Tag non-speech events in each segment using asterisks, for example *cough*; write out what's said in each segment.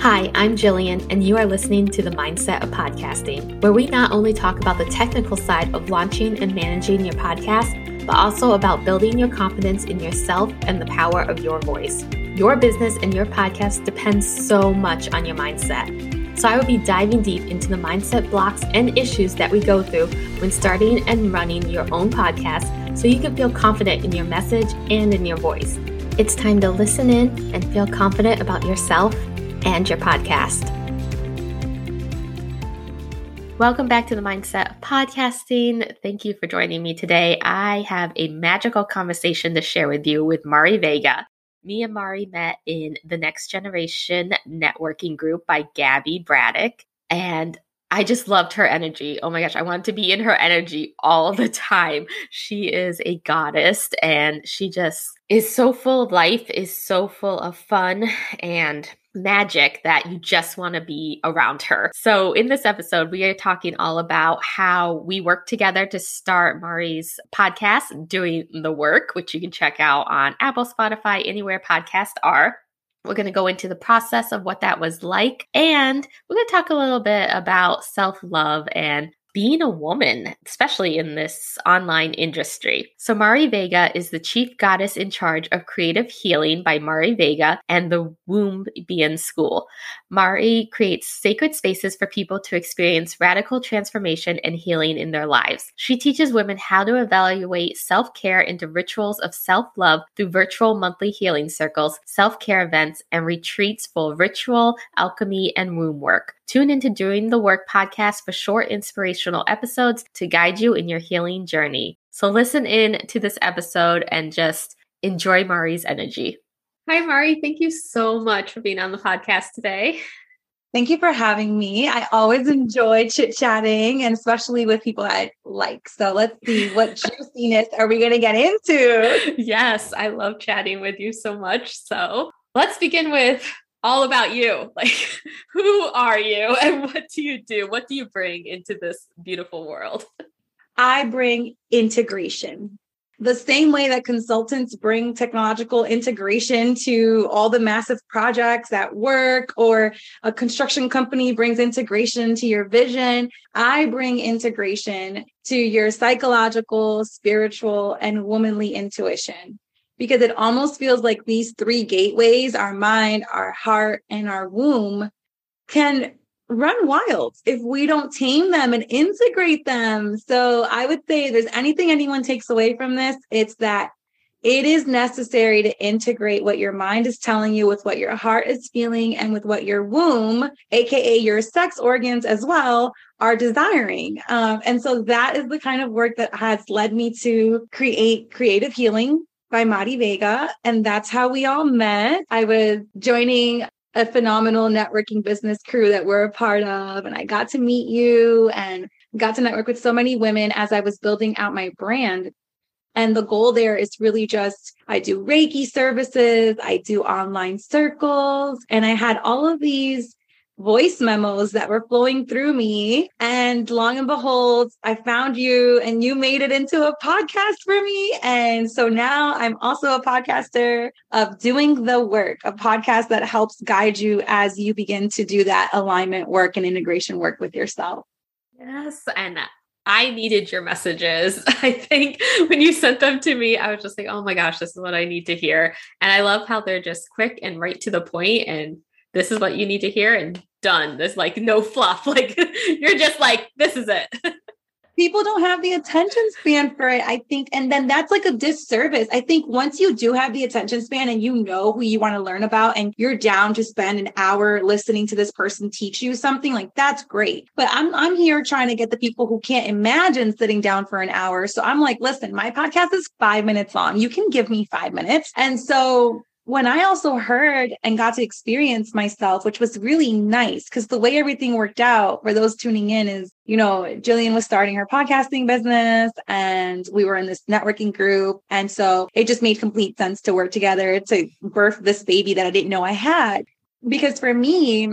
Hi, I'm Jillian, and you are listening to the Mindset of Podcasting, where we not only talk about the technical side of launching and managing your podcast, but also about building your confidence in yourself and the power of your voice. Your business and your podcast depends so much on your mindset. So, I will be diving deep into the mindset blocks and issues that we go through when starting and running your own podcast so you can feel confident in your message and in your voice. It's time to listen in and feel confident about yourself and your podcast. Welcome back to the Mindset of Podcasting. Thank you for joining me today. I have a magical conversation to share with you with Mari Vega. Me and Mari met in the Next Generation Networking Group by Gabby Braddock. And I just loved her energy. Oh my gosh, I want to be in her energy all the time. She is a goddess and she just is so full of life, is so full of fun and magic that you just want to be around her. So, in this episode, we are talking all about how we work together to start Mari's podcast, Doing the Work, which you can check out on Apple, Spotify, anywhere podcasts are. We're going to go into the process of what that was like. And we're going to talk a little bit about self love and being a woman, especially in this online industry. So, Mari Vega is the chief goddess in charge of creative healing by Mari Vega and the Womb Bien School. Mari creates sacred spaces for people to experience radical transformation and healing in their lives. She teaches women how to evaluate self care into rituals of self love through virtual monthly healing circles, self care events, and retreats full of ritual, alchemy, and womb work. Tune into Doing the Work podcast for short inspirational episodes to guide you in your healing journey. So listen in to this episode and just enjoy Mari's energy. Hi, Mari. Thank you so much for being on the podcast today. Thank you for having me. I always enjoy chit chatting and especially with people I like. So let's see what *laughs* juiciness are we going to get into? Yes, I love chatting with you so much. So let's begin with all about you. *laughs* Like, who are you *laughs* and what do you do? What do you bring into this beautiful world? *laughs* I bring integration. The same way that consultants bring technological integration to all the massive projects at work, or a construction company brings integration to your vision, I bring integration to your psychological, spiritual, and womanly intuition because it almost feels like these three gateways our mind, our heart, and our womb can run wild if we don't tame them and integrate them. So I would say there's anything anyone takes away from this, it's that it is necessary to integrate what your mind is telling you with what your heart is feeling and with what your womb, aka your sex organs as well, are desiring. Um, and so that is the kind of work that has led me to create creative healing by Mari Vega. And that's how we all met. I was joining a phenomenal networking business crew that we're a part of. And I got to meet you and got to network with so many women as I was building out my brand. And the goal there is really just I do Reiki services, I do online circles, and I had all of these voice memos that were flowing through me. And long and behold, I found you and you made it into a podcast for me. And so now I'm also a podcaster of Doing the Work, a podcast that helps guide you as you begin to do that alignment work and integration work with yourself. Yes. And I needed your messages. *laughs* I think when you sent them to me, I was just like, oh my gosh, this is what I need to hear. And I love how they're just quick and right to the point and this is what you need to hear and done. There's like no fluff. *laughs* Like you're just like, this is it. *laughs* People don't have the attention span for it, I think. And then that's like a disservice. I think once you do have the attention span and you know who you want to learn about and you're down to spend an hour listening to this person teach you something, like that's great. But I'm I'm here trying to get the people who can't imagine sitting down for an hour. So I'm like, listen, my podcast is five minutes long. You can give me five minutes. And so when I also heard and got to experience myself, which was really nice because the way everything worked out for those tuning in is, you know, Jillian was starting her podcasting business and we were in this networking group. And so it just made complete sense to work together to birth this baby that I didn't know I had. Because for me,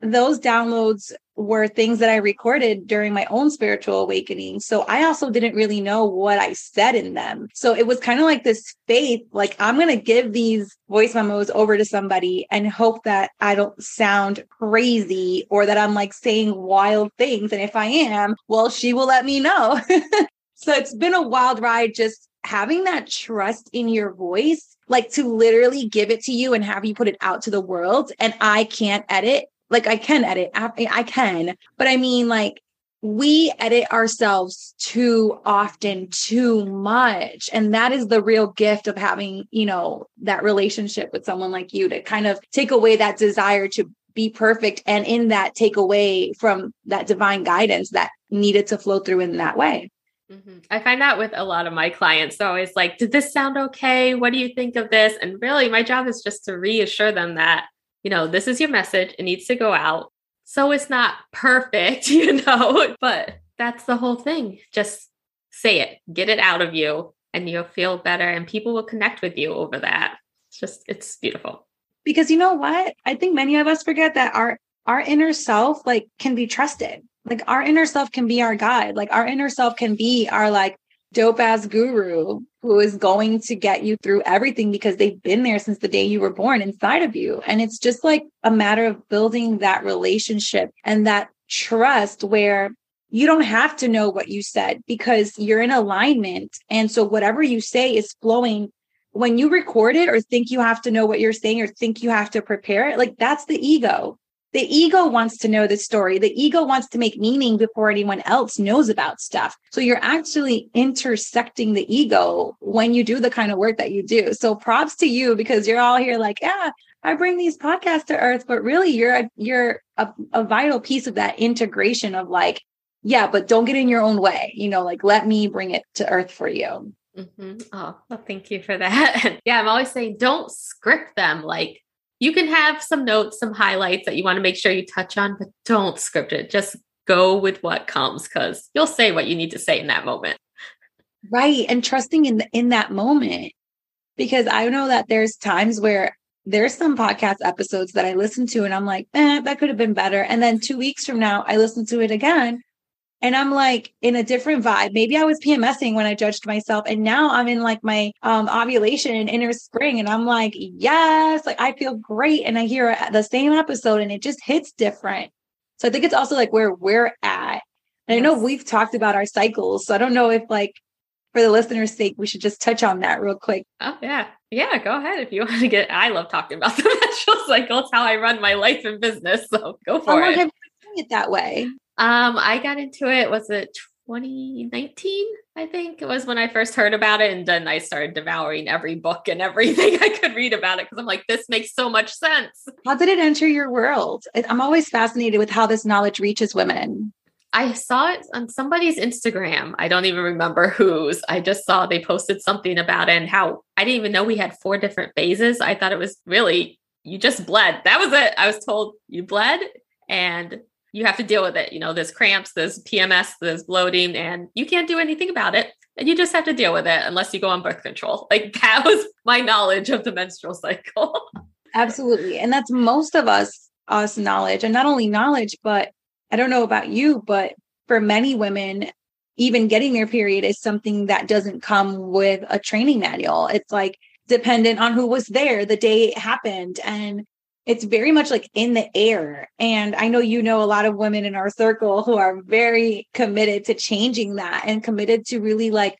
those downloads were things that I recorded during my own spiritual awakening. So I also didn't really know what I said in them. So it was kind of like this faith, like I'm going to give these voice memos over to somebody and hope that I don't sound crazy or that I'm like saying wild things. And if I am, well, she will let me know. *laughs* so it's been a wild ride just having that trust in your voice like to literally give it to you and have you put it out to the world and I can't edit like I can edit, I, I can, but I mean, like, we edit ourselves too often, too much. And that is the real gift of having, you know, that relationship with someone like you to kind of take away that desire to be perfect and in that take away from that divine guidance that needed to flow through in that way. Mm-hmm. I find that with a lot of my clients. They're always like, Did this sound okay? What do you think of this? And really, my job is just to reassure them that you know, this is your message. It needs to go out. So it's not perfect, *laughs* you know, but that's the whole thing. Just say it, get it out of you, and you'll feel better, and people will connect with you over that. It's just, it's beautiful. Because you know what? I think many of us forget that our our inner self like can be trusted. Like our inner self can be our guide. Like our inner self can be our like dope ass guru who is going to get you through everything because they've been there since the day you were born inside of you. And it's just like a matter of building that relationship and that trust where you don't have to know what you said because you're in alignment. And so whatever you say is flowing. When you record it or think you have to know what you're saying or think you have to prepare it, like that's the ego. The ego wants to know the story. The ego wants to make meaning before anyone else knows about stuff. So you're actually intersecting the ego when you do the kind of work that you do. So props to you because you're all here like, yeah, I bring these podcasts to earth, but really you're a, you're a, a vital piece of that integration of like, yeah, but don't get in your own way. You know, like let me bring it to earth for you. Mm-hmm. Oh, well, thank you for that. *laughs* yeah, I'm always saying don't script them. Like you can have some notes, some highlights that you want to make sure you touch on, but don't script it. Just go with what comes because you'll say what you need to say in that moment. Right. And trusting in the, in that moment. Because I know that there's times where there's some podcast episodes that I listen to and I'm like, eh, that could have been better. And then two weeks from now, I listen to it again and I'm like in a different vibe. Maybe I was PMSing when I judged myself. And now I'm in like my um, ovulation and inner spring. And I'm like, yes, like I feel great. And I hear the same episode and it just hits different. So I think it's also like where we're at. And. I know we've talked about our cycles. So I don't know if like for the listener's sake, we should just touch on that real quick. Oh yeah. Yeah, go ahead if you *laughs* want to get I love talking about *laughs* the menstrual cycle. It's how I run my life and business. So go for it. Have it that way? Um, I got into it, was it 2019? I think it was when I first heard about it. And then I started devouring every book and *laughs* everything I could read about it because I'm like, this makes so much sense. How did it enter your world? I'm always fascinated with how this knowledge reaches women. I saw it on somebody's Instagram. I don't even remember whose. I just saw they posted something about it and how I didn't even know we had four different phases. I thought it was really, you just bled. That was it. I was told you bled and you have to deal with it. You know, there's cramps, there's PMS, there's bloating, and you can't do anything about it. And you just have to deal with it unless you go on birth control. *laughs* Like that was my knowledge of the menstrual cycle. *laughs* Absolutely. And that's most of us, us knowledge. And not only knowledge, but I don't know about you, but for many women, even getting their period is something that doesn't come with a training manual. It's like dependent on who was there the day it happened. And it's very much like in the air. And I know you know a lot of women in our circle who are very committed to changing that and committed to really like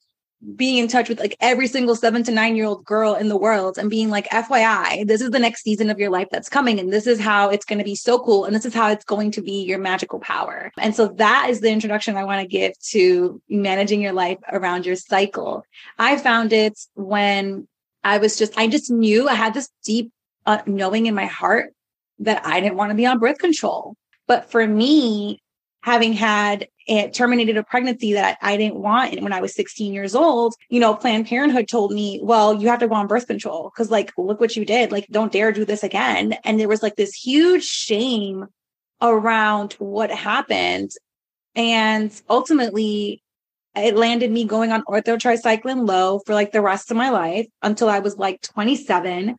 being in touch with like every single seven to nine year old girl in the world and being like, FYI, this is the next season of your life that's coming. And this is how it's going to be so cool. And this is how it's going to be your magical power. And so that is the introduction I want to give to managing your life around your cycle. I found it when I was just, I just knew I had this deep uh, knowing in my heart that I didn't want to be on birth control. But for me, having had it terminated a pregnancy that I, didn't want when I was 16 years old, you know, Planned Parenthood told me, well, you have to go on birth control because, like, look what you did. Like, don't dare do this again. And there was like this huge shame around what happened. And ultimately, it landed me going on Ortho Tri-Cyclen Lo for like the rest of my life until I was like 27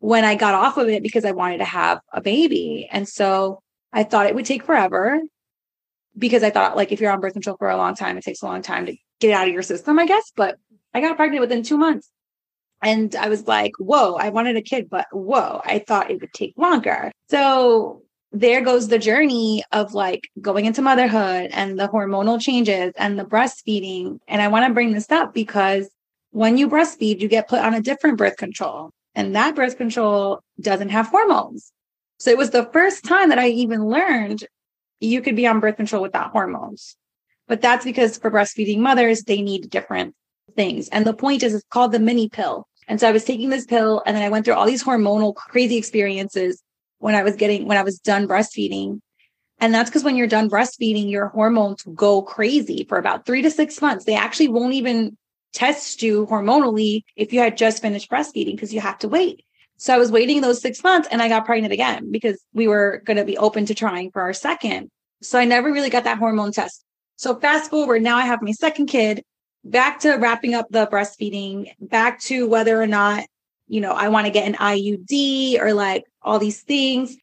when I got off of it because I wanted to have a baby. And so I thought it would take forever because I thought like if you're on birth control for a long time, it takes a long time to get out of your system, I guess. But I got pregnant within two months. And I was like, whoa, I wanted a kid, but whoa, I thought it would take longer. So there goes the journey of like going into motherhood and the hormonal changes and the breastfeeding. And I want to bring this up because when you breastfeed, you get put on a different birth control, and that birth control doesn't have hormones. So it was the first time that I even learned you could be on birth control without hormones. But that's because for breastfeeding mothers, they need different things. And the point is, it's called the mini pill. And so I was taking this pill and then I went through all these hormonal crazy experiences when I was getting, when I was done breastfeeding. And that's because when you're done breastfeeding, your hormones go crazy for about three to six months. They actually won't even test you hormonally if you had just finished breastfeeding because you have to wait. So I was waiting those six months and I got pregnant again because we were going to be open to trying for our second. So I never really got that hormone test. So fast forward, now I have my second kid back to wrapping up the breastfeeding, back to whether or not, you know, I want to get an IUD or like all these things.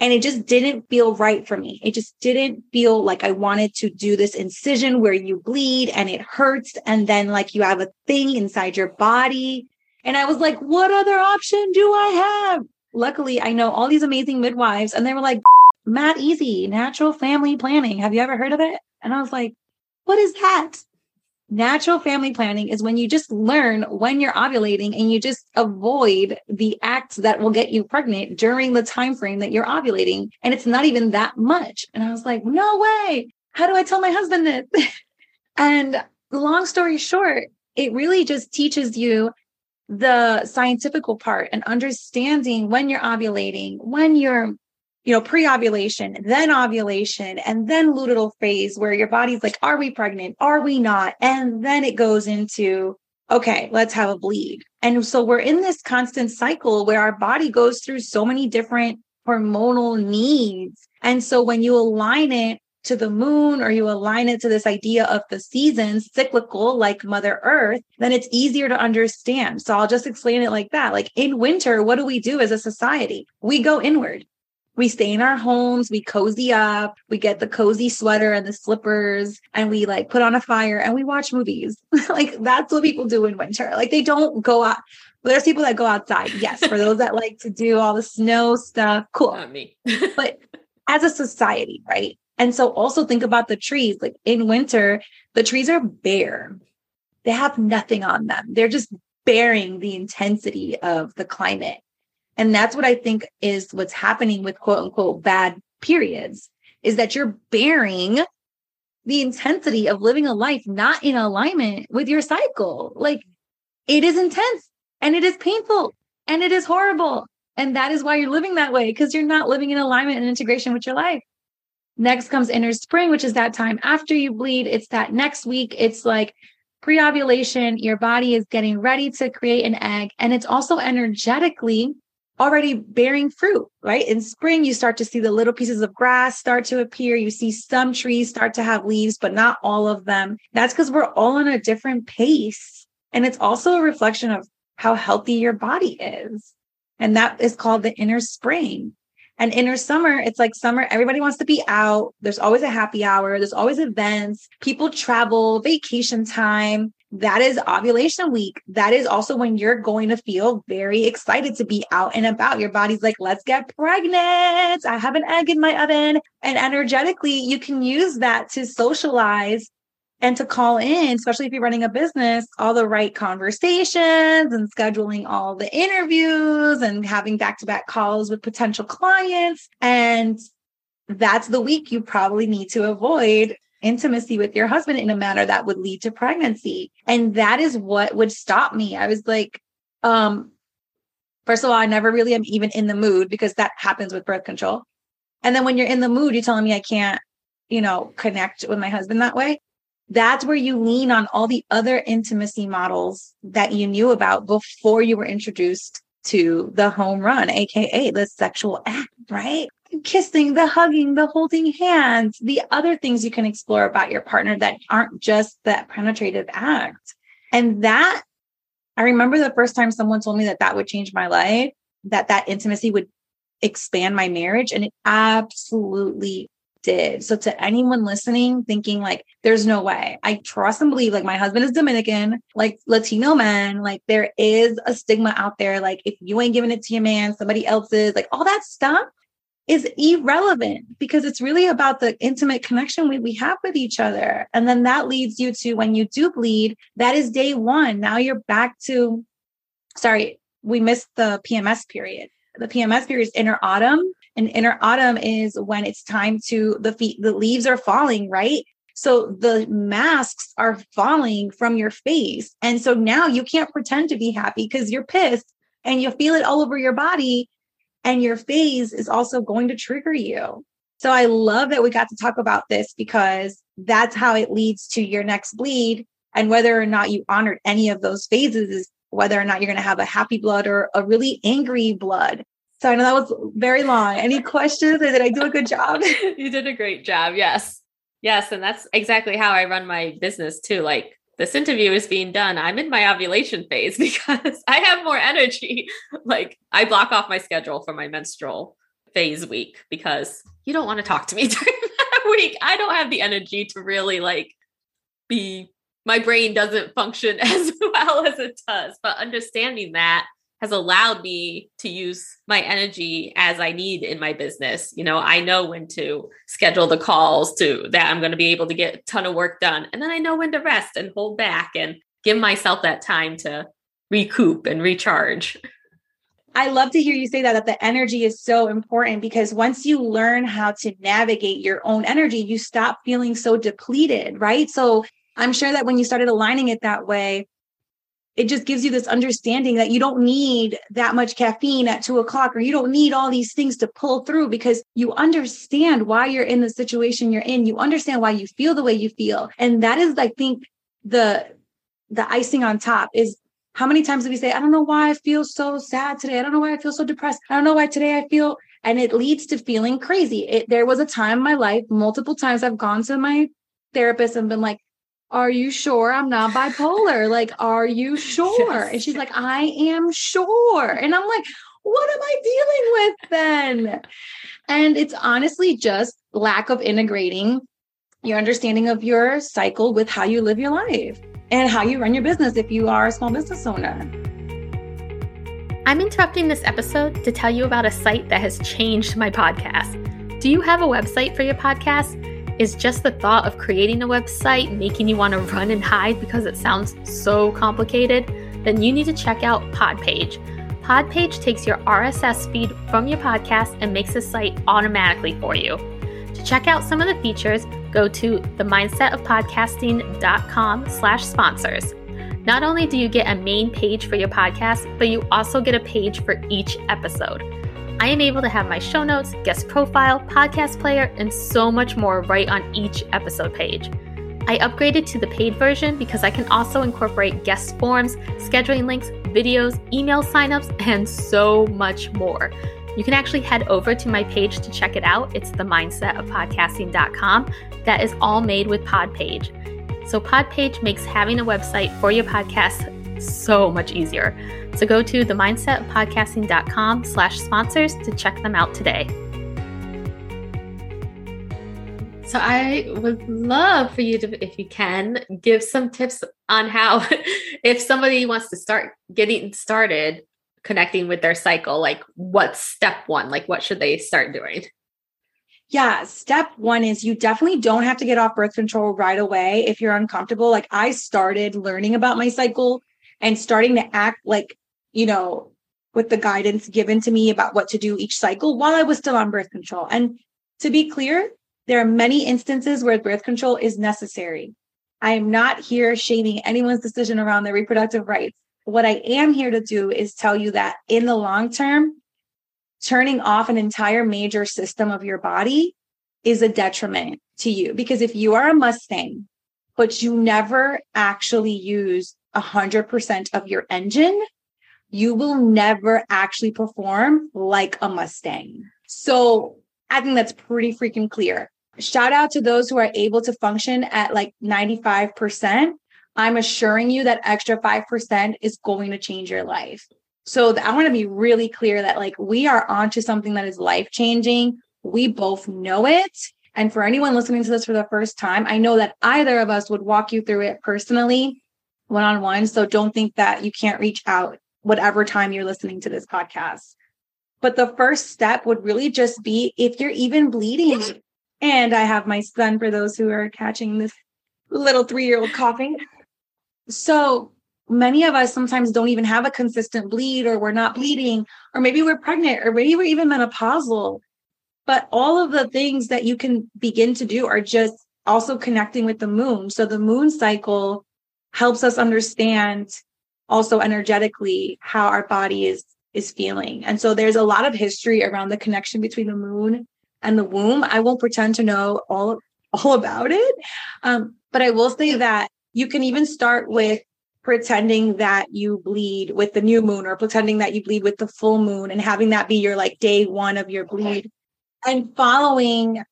And it just didn't feel right for me. It just didn't feel like I wanted to do this incision where you bleed and it hurts. And then like you have a thing inside your body. And I was like, what other option do I have? Luckily, I know all these amazing midwives and they were like, Matt Easy, natural family planning. Have you ever heard of it? And I was like, what is that? Natural family planning is when you just learn when you're ovulating and you just avoid the acts that will get you pregnant during the time frame that you're ovulating. And it's not even that much. And I was like, no way. How do I tell my husband this? *laughs* and long story short, it really just teaches you the scientific part and understanding when you're ovulating, when you're you know, pre-ovulation, then ovulation, and then luteal phase where your body's like, are we pregnant? Are we not? And then it goes into, okay, let's have a bleed. And so we're in this constant cycle where our body goes through so many different hormonal needs. And so when you align it to the moon or you align it to this idea of the seasons cyclical like mother earth then it's easier to understand so i'll just explain it like that like in winter what do we do as a society we go inward we stay in our homes, we cozy up, we get the cozy sweater and the slippers, and we like put on a fire and we watch movies. *laughs* like that's what people do in winter. Like they don't go out. there's people that go outside. Yes, for those that like to do all the snow stuff, cool. Not me. *laughs* but as a society, right? And so also think about the trees. Like in winter, the trees are bare. They have nothing on them. They're just bearing the intensity of the climate. And that's what I think is what's happening with quote unquote bad periods is that you're bearing the intensity of living a life not in alignment with your cycle. Like it is intense and it is painful and it is horrible. And that is why you're living that way because you're not living in alignment and integration with your life. Next comes inner spring, which is that time after you bleed. It's that next week. It's like pre ovulation. Your body is getting ready to create an egg. And it's also energetically already bearing fruit, right? In spring, you start to see the little pieces of grass start to appear. You see some trees start to have leaves, but not all of them. That's because we're all on a different pace. And it's also a reflection of how healthy your body is. And that is called the inner spring. And inner summer, it's like summer, everybody wants to be out. There's always a happy hour, there's always events, people travel, vacation time that is ovulation week. That is also when you're going to feel very excited to be out and about. Your body's like, let's get pregnant. I have an egg in my oven. And energetically, you can use that to socialize and to call in, especially if you're running a business, all the right conversations and scheduling all the interviews and having back to back calls with potential clients. And that's the week you probably need to avoid intimacy with your husband in a manner that would lead to pregnancy. And that is what would stop me. I was like, um, first of all, I never really am even in the mood because that happens with birth control. And then when you're in the mood, you're telling me I can't, you know, connect with my husband that way. That's where you lean on all the other intimacy models that you knew about before you were introduced to the home run, AKA the sexual act, right? Kissing, the hugging, the holding hands, the other things you can explore about your partner that aren't just that penetrative act. And that, I remember the first time someone told me that that would change my life, that that intimacy would expand my marriage? And it absolutely did. So to anyone listening, thinking like, there's no way, I trust and believe like my husband is Dominican, like Latino man, like there is a stigma out there. Like if you ain't giving it to your man, somebody else is like all that stuff is irrelevant because it's really about the intimate connection we, we have with each other. And then that leads you to when you do bleed, that is day one. Now you're back to, sorry, we missed the PMS period. The PMS period is inner autumn and inner autumn is when it's time to the feet, the leaves are falling, right? So the masks are falling from your face. And so now you can't pretend to be happy because you're pissed and you feel it all over your body. And your phase is also going to trigger you. So I love that we got to talk about this because that's how it leads to your next bleed. And whether or not you honored any of those phases is whether or not you're going to have a happy blood or a really angry blood. So I know that was very long. Any *laughs* questions or did I do a good job? *laughs* you did a great job. Yes. Yes. And that's exactly how I run my business too. Like this interview is being done. I'm in my ovulation phase *laughs* because I have more energy. Like I block off my schedule for my menstrual phase week because you don't want to talk to me *laughs* during that week. I don't have the energy to really like be my brain doesn't function *laughs* as well as it does. But understanding that has allowed me to use my energy as I need in my business. You know, I know when to schedule the calls to that I'm going to be able to get a ton of work done. And then I know when to rest and hold back and give myself that time to recoup and recharge. I love to hear you say that that the energy is so important because once you learn how to navigate your own energy, you stop feeling so depleted, right? So I'm sure that when you started aligning it that way, it just gives you this understanding that you don't need that much caffeine at two o'clock or you don't need all these things to pull through because you understand why you're in the situation you're in. You understand why you feel the way you feel. And that is i think the the icing on top is how many times do we say i don't know why i feel so sad today. I don't know why i feel so depressed. I don't know why today i feel and it leads to feeling crazy. It, there was a time in my life multiple times i've gone to my therapist and been like are you sure I'm not bipolar? Like, are you *laughs* sure? Yes. And she's like, I am sure. And I'm like, what am I dealing with then? And it's honestly just lack of integrating your understanding of your cycle with how you live your life and how you run your business if you are a small business owner. I'm interrupting this episode to tell you about a site that has changed my podcast. Do you have a website for your podcast? Is just the thought of creating a website making you want to run and hide because it sounds so complicated? Then you need to check out Podpage. Podpage takes your RSS feed from your podcast and makes a site automatically for you. To check out some of the features, go to themindsetofpodcasting.com slash sponsors. Not only do you get a main page for your podcast, but you also get a page for each episode. I am able to have my show notes, guest profile, podcast player, and so much more right on each episode page. I upgraded to the paid version because I can also incorporate guest forms, scheduling links, videos, email signups, and so much more. You can actually head over to my page to check it out. It's the mindset of podcasting.com. That is all made with Podpage. So Podpage makes having a website for your podcast so much easier. So go to themindsetpodcasting.com slash sponsors to check them out today. So I would love for you to, if you can, give some tips on how, *laughs* if somebody wants to start getting started connecting with their cycle, like what's step one? Like what should they start doing? Yeah, step one is you definitely don't have to get off birth control right away if you're uncomfortable. Like I started learning about my cycle and starting to act like, you know, with the guidance given to me about what to do each cycle while I was still on birth control. And to be clear, there are many instances where birth control is necessary. I am not here shaming anyone's decision around their reproductive rights. What I am here to do is tell you that in the long term, turning off an entire major system of your body is a detriment to you. Because if you are a Mustang, but you never actually use 100% of your engine, you will never actually perform like a Mustang. So I think that's pretty freaking clear. Shout out to those who are able to function at like 95%. I'm assuring you that extra 5% is going to change your life. So I want to be really clear that like we are onto something that is life changing. We both know it. And for anyone listening to this for the first time, I know that either of us would walk you through it personally, one on one. So don't think that you can't reach out whatever time you're listening to this podcast. But the first step would really just be if you're even bleeding. And I have my son for those who are catching this little three year old coughing. So many of us sometimes don't even have a consistent bleed, or we're not bleeding, or maybe we're pregnant, or maybe we're even menopausal. But all of the things that you can begin to do are just also connecting with the moon. So the moon cycle helps us understand also energetically how our body is is feeling. And so there's a lot of history around the connection between the moon and the womb. I won't pretend to know all all about it. Um, but I will say that you can even start with pretending that you bleed with the new moon or pretending that you bleed with the full moon and having that be your like day one of your bleed and following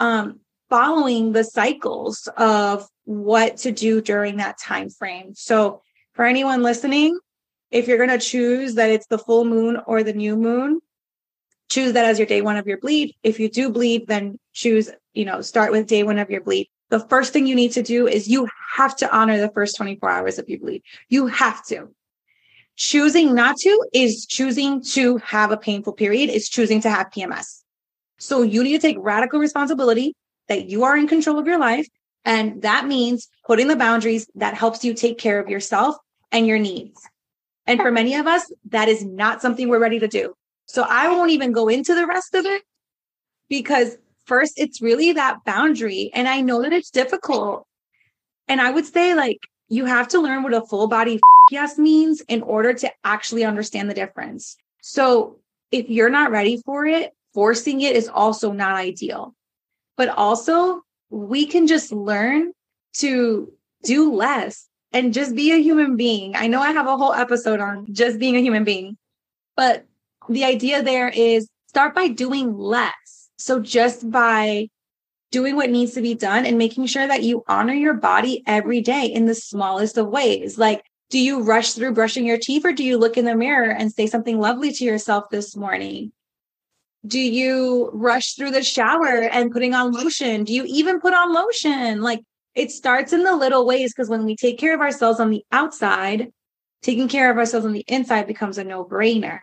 um following the cycles of what to do during that time frame so for anyone listening if you're going to choose that it's the full moon or the new moon choose that as your day one of your bleed if you do bleed then choose you know start with day one of your bleed the first thing you need to do is you have to honor the first 24 hours of your bleed. You have to. Choosing not to is choosing to have a painful period, is choosing to have PMS. So you need to take radical responsibility that you are in control of your life. And that means putting the boundaries that helps you take care of yourself and your needs. And for many of us, that is not something we're ready to do. So I won't even go into the rest of it because first it's really that boundary and i know that it's difficult and i would say like you have to learn what a full body *laughs* yes means in order to actually understand the difference so if you're not ready for it forcing it is also not ideal but also we can just learn to do less and just be a human being i know i have a whole episode on just being a human being but the idea there is start by doing less so just by doing what needs to be done and making sure that you honor your body every day in the smallest of ways. Like, do you rush through brushing your teeth or do you look in the mirror and say something lovely to yourself this morning? Do you rush through the shower and putting on lotion? Do you even put on lotion? Like, it starts in the little ways because when we take care of ourselves on the outside, taking care of ourselves on the inside becomes a no brainer.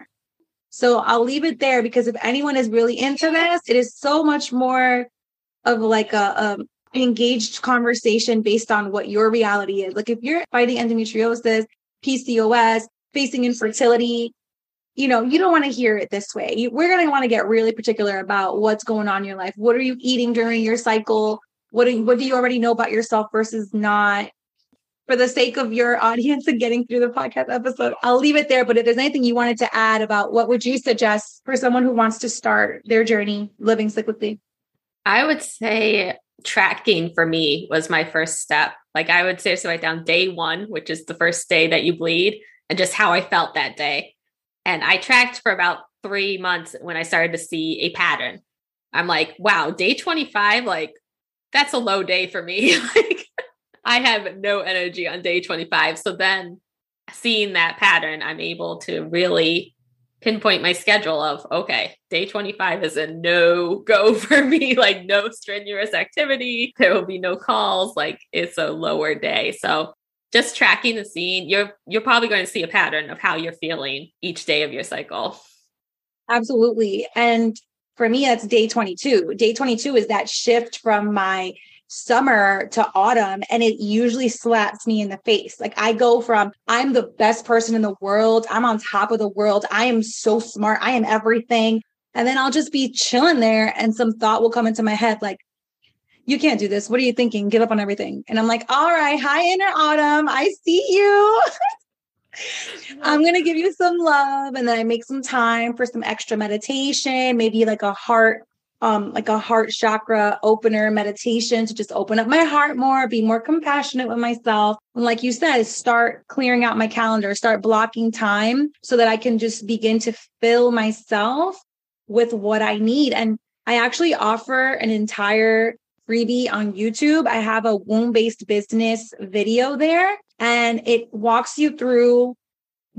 So I'll leave it there because if anyone is really into this, it is so much more of like a, a engaged conversation based on what your reality is. Like if you're fighting endometriosis, PCOS, facing infertility, you know, you don't want to hear it this way. We're going to want to get really particular about what's going on in your life. What are you eating during your cycle? What do you, what do you already know about yourself versus not? for the sake of your *laughs* audience and getting through the podcast episode, I'll leave it there. But if there's anything you wanted to add about what would you suggest for someone who wants to start their journey living cyclically? I would say tracking for me was my first step. Like I would say, so write down day one, which is the first day that you bleed, and just how I felt that day. And I tracked for about three months when I started to see a pattern. I'm like, wow, day 25, like that's a low day for me. *laughs* like I have no energy on day 25. So then seeing that pattern, I'm able to really pinpoint my schedule of okay, day 25 is a no go *laughs* for me, like no strenuous activity. There will be no calls, like it's a lower day. So just tracking the scene, you're you're probably going to see a pattern of how you're feeling each day of your cycle. Absolutely. And for me, that's day 22. Day 22 is that shift from my summer to autumn and it usually slaps me in the face. Like I go from I'm the best person in the world, I'm on top of the world, I am so smart, I am everything. And then I'll just be chilling there and some thought will come into my head like you can't do this. What are you thinking? Give up on everything. And I'm like, all right, hi, inner autumn. I see you. *laughs* I'm going to give you some love. And then I make some time for some extra meditation, maybe like a heart um, like a heart chakra opener meditation to just open up my heart more, be more compassionate with myself. And like you said, start clearing out my calendar, start blocking time so that I can just begin to fill myself with what I need. And I actually offer an entire freebie on YouTube. I have a womb based business video there and it walks you through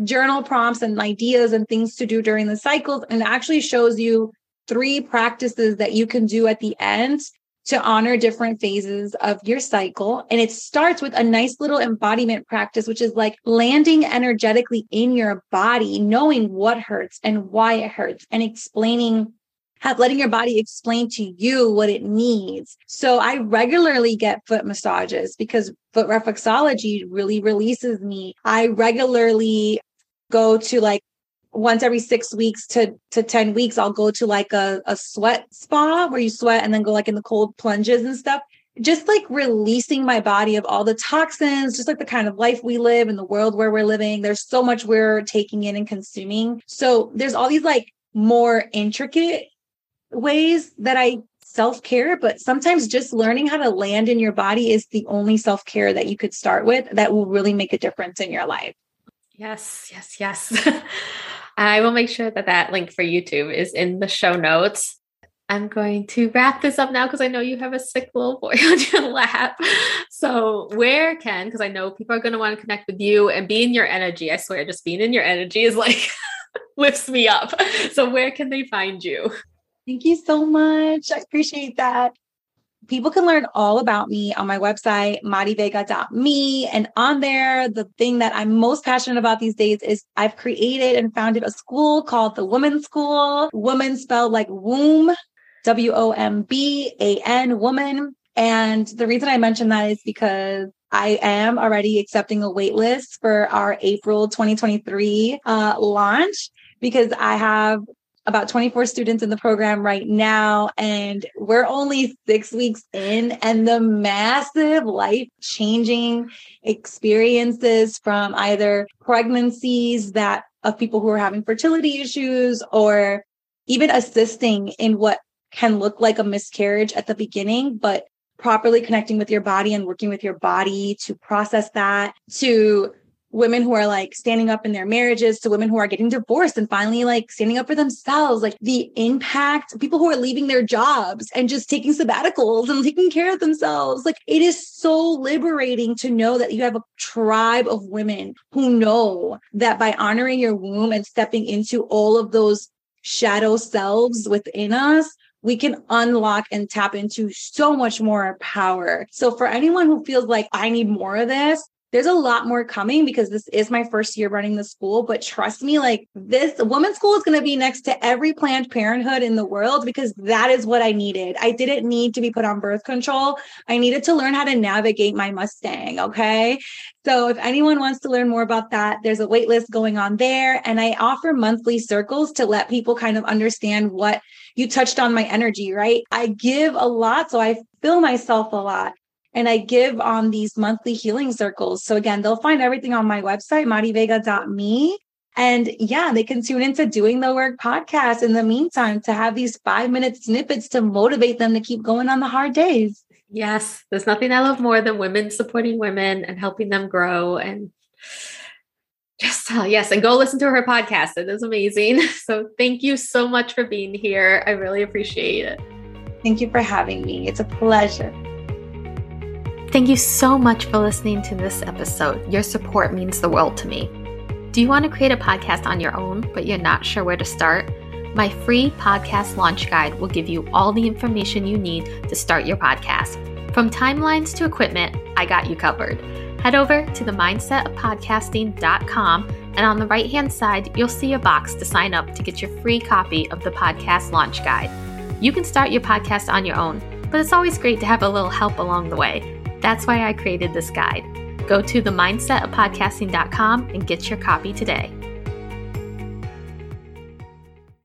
journal prompts and ideas and things to do during the cycles and actually shows you three practices that you can do at the end to honor different phases of your cycle. And it starts with a nice little embodiment practice, which is like landing energetically in your body, knowing what hurts and why it hurts, and explaining have letting your body explain to you what it needs. So I regularly get foot massages because foot reflexology really releases me. I regularly go to like once every six weeks to to 10 weeks i'll go to like a, a sweat spa where you sweat and then go like in the cold plunges and stuff just like releasing my body of all the toxins just like the kind of life we live in the world where we're living there's so much we're taking in and consuming so there's all these like more intricate ways that i self-care but sometimes just learning how to land in your body is the only self-care that you could start with that will really make a difference in your life yes yes yes *laughs* I will make sure that that link for YouTube is in the show notes. I'm going to wrap this up now because I know you have a sick little boy *laughs* on your lap. So, where can, because I know people are going to want to connect with you and be in your energy. I swear, just being in your energy is like *laughs* lifts me up. So, where can they find you? Thank you so much. I appreciate that people can learn all about me on my website, marivega.me. And on there, the thing that I'm most passionate about these days is I've created and founded a school called the WOMBan School. Woman spelled like womb, W O M B A N, WOMBan. And the reason I mention that is because I am already accepting a wait list for our April 2023 uh, launch because I have about 24 students in the program right now, and we're only six weeks in, and the massive life changing experiences from either pregnancies that of people who are having fertility issues or even assisting in what can look like a miscarriage at the beginning, but properly connecting with your body and working with your body to process that, to women who are like standing up in their marriages to women who are getting divorced and finally like standing up for themselves like the impact people who are leaving their jobs and just taking sabbaticals and taking care of themselves like it is so liberating to know that you have a tribe of women who know that by honoring your womb and stepping into all of those shadow selves within us we can unlock and tap into so much more power. So for anyone who feels like I need more of this, there's a lot more coming because this is my first year running the school. But trust me, like this women's school is going to be next to every Planned Parenthood in the world because that is what I needed. I didn't need to be put on birth control. I needed to learn how to navigate my Mustang. Okay. So if anyone wants to learn more about that, there's a wait list going on there. And I offer monthly circles to let people kind of understand what you touched on my energy, right? I give a lot. So I fill myself a lot and I give on these monthly healing circles. So again, they'll find everything on my website, marivega.me. And yeah, they can tune into Doing the Work podcast in the meantime to have these five minute snippets to motivate them to keep going on the hard days. Yes, there's nothing I love more than women supporting women and helping them grow. And just uh, yes, and go listen to her podcast. It is amazing. *laughs* So thank you so much for being here. I really appreciate it. Thank you for having me. It's a pleasure. Thank you so much for listening to this episode. Your support means the world to me. Do you want to create a podcast on your own, but you're not sure where to start? My free podcast launch guide will give you all the information you need to start your podcast. From timelines to equipment, I got you covered. Head over to the mindsetofpodcasting.com and on the right hand side, you'll see a box to sign up to get your free copy of the podcast launch guide. You can start your podcast on your own, but it's always great to have a little help along the way. That's why I created this guide. Go to the mindsetofpodcasting.com and get your copy today.